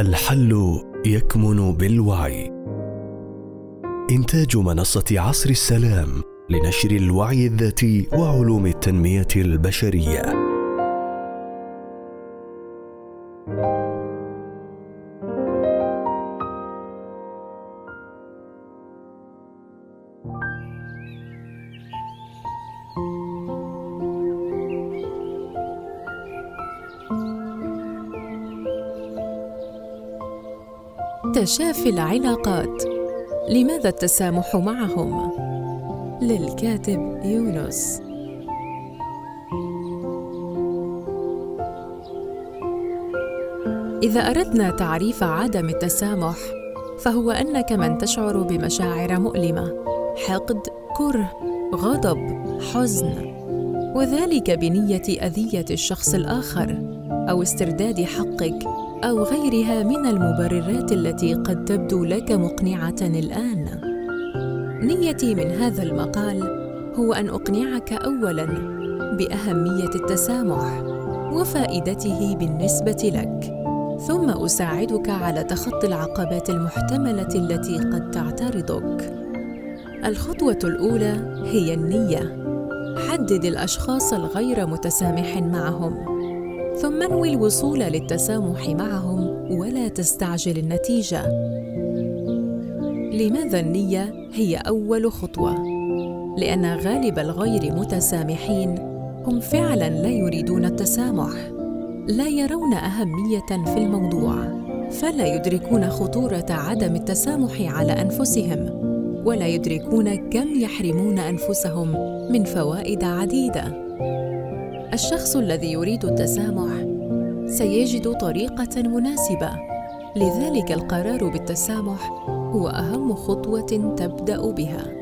الحل يكمن بالوعي. إنتاج منصة عصر السلام لنشر الوعي الذاتي وعلوم التنمية البشرية. تشافي العلاقات. لماذا التسامح معهم؟ للكاتب يونس. إذا أردنا تعريف عدم التسامح فهو أنك من تشعر بمشاعر مؤلمة حقد كره غضب حزن وذلك بنية أذية الشخص الآخر. أو استرداد حقك أو غيرها من المبررات التي قد تبدو لك مقنعة الآن. نيتي من هذا المقال هو أن أقنعك اولا بأهمية التسامح وفائدته بالنسبة لك ثم أساعدك على تخطي العقبات المحتملة التي قد تعترضك. الخطوة الأولى هي النية. حدد الأشخاص الغير متسامح معهم. ثم انوي الوصول للتسامح معهم ولا تستعجل النتيجة. لماذا النية هي أول خطوة؟ لأن غالب الغير متسامحين هم فعلا لا يريدون التسامح لا يرون أهمية في الموضوع فلا يدركون خطورة عدم التسامح على أنفسهم ولا يدركون كم يحرمون أنفسهم من فوائد عديدة. الشخص الذي يريد التسامح. سيجد طريقة مناسبة. لذلك القرار بالتسامح هو أهم خطوة تبدأ بها.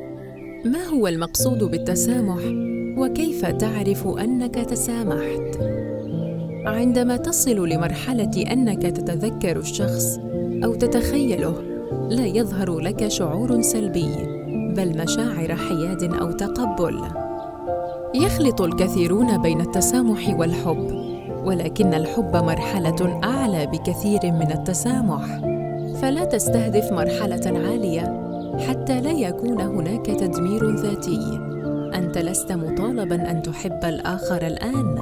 ما هو المقصود بالتسامح؟ وكيف تعرف أنك تسامحت؟ عندما تصل لمرحلة أنك تتذكر الشخص أو تتخيله لا يظهر لك شعور سلبي بل مشاعر حياد أو تقبل. يخلط الكثيرون بين التسامح والحب ولكن الحب مرحلة أعلى بكثير من التسامح. فلا تستهدف مرحلة عالية حتى لا يكون هناك تدمير ذاتي. أنت لست مطالبا أن تحب الآخر الآن.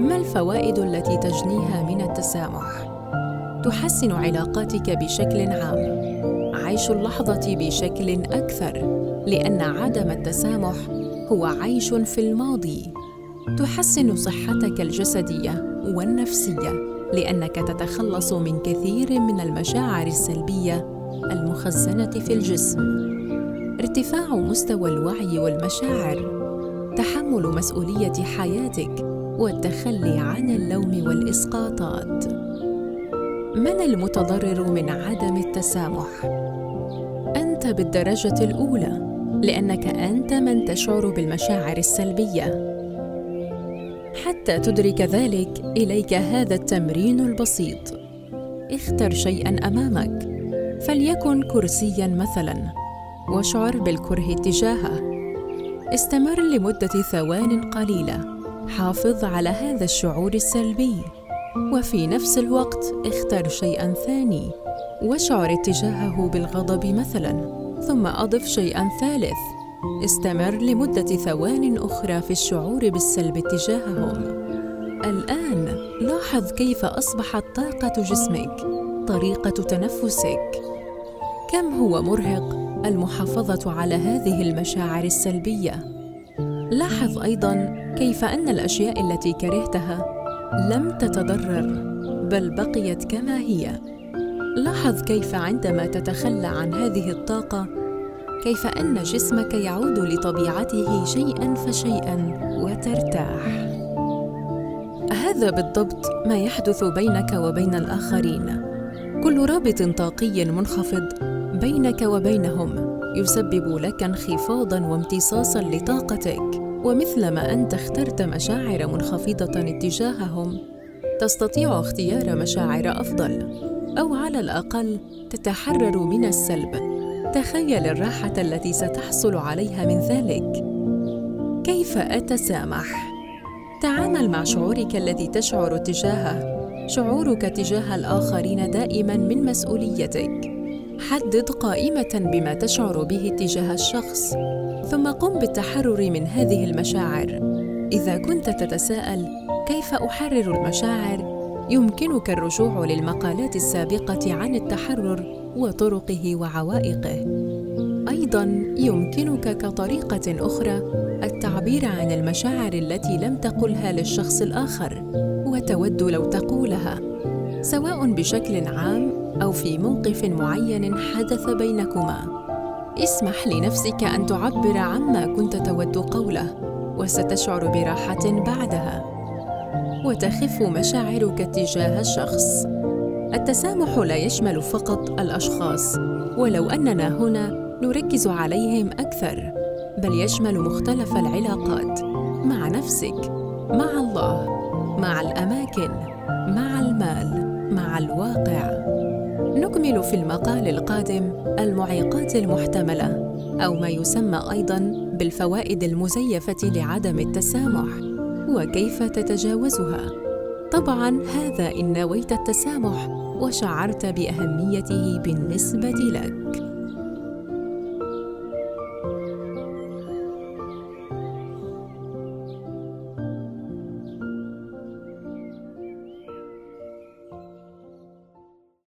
ما الفوائد التي تجنيها من التسامح؟ تحسن علاقاتك بشكل عام. عيش اللحظة بشكل أكثر لأن عدم التسامح هو عيش في الماضي. تحسن صحتك الجسدية والنفسية لأنك تتخلص من كثير من المشاعر السلبية المخزنة في الجسم. ارتفاع مستوى الوعي والمشاعر تحمل مسؤولية حياتك والتخلي عن اللوم والإسقاطات. من المتضرر من عدم التسامح؟ أنت بالدرجة الأولى لأنك أنت من تشعر بالمشاعر السلبية. حتى تدرك ذلك إليك هذا التمرين البسيط. اختر شيئا أمامك فليكن كرسيا مثلا واشعر بالكره تجاهه. استمر لمدة ثوان قليلة حافظ على هذا الشعور السلبي. وفي نفس الوقت اختر شيئا ثاني واشعر اتجاهه بالغضب مثلا ثم أضف شيئا ثالث. استمر لمدة ثوان أخرى في الشعور بالسلب تجاههم الآن لاحظ كيف أصبحت طاقة جسمك طريقة تنفسك. كم هو مرهق المحافظة على هذه المشاعر السلبية. لاحظ أيضا كيف أن الأشياء التي كرهتها لم تتضرر بل بقيت كما هي. لاحظ كيف عندما تتخلى عن هذه الطاقة كيف أن جسمك يعود لطبيعته شيئا فشيئا وترتاح. هذا بالضبط ما يحدث بينك وبين الآخرين. كل رابط طاقي منخفض بينك وبينهم يسبب لك انخفاضا وامتصاصا لطاقتك. ومثلما أنت اخترت مشاعر منخفضة اتجاههم تستطيع اختيار مشاعر أفضل أو على الأقل تتحرر من السلب. تخيل الراحة التي ستحصل عليها من ذلك. كيف أتسامح؟ تعامل مع شعورك الذي تشعر تجاهه. شعورك تجاه الآخرين دائما من مسؤوليتك. حدد قائمة بما تشعر به تجاه الشخص ثم قم بالتحرر من هذه المشاعر. إذا كنت تتساءل كيف أحرر المشاعر يمكنك الرجوع للمقالات السابقة عن التحرر وطرقه وعوائقه. أيضا يمكنك كطريقة أخرى التعبير عن المشاعر التي لم تقلها للشخص الآخر وتود لو تقولها. سواء بشكل عام أو في موقف معين حدث بينكما. اسمح لنفسك أن تعبر عما كنت تود قوله وستشعر براحة بعدها. وتخف مشاعرك تجاه الشخص. التسامح لا يشمل فقط الأشخاص ولو أننا هنا نركز عليهم أكثر بل يشمل مختلف العلاقات مع نفسك مع الله مع الأماكن مع المال. مع الواقع. نكمل في المقال القادم المعيقات المحتملة أو ما يسمى أيضا بالفوائد المزيفة لعدم التسامح وكيف تتجاوزها. طبعا هذا إن نويت التسامح وشعرت بأهميته بالنسبة لك.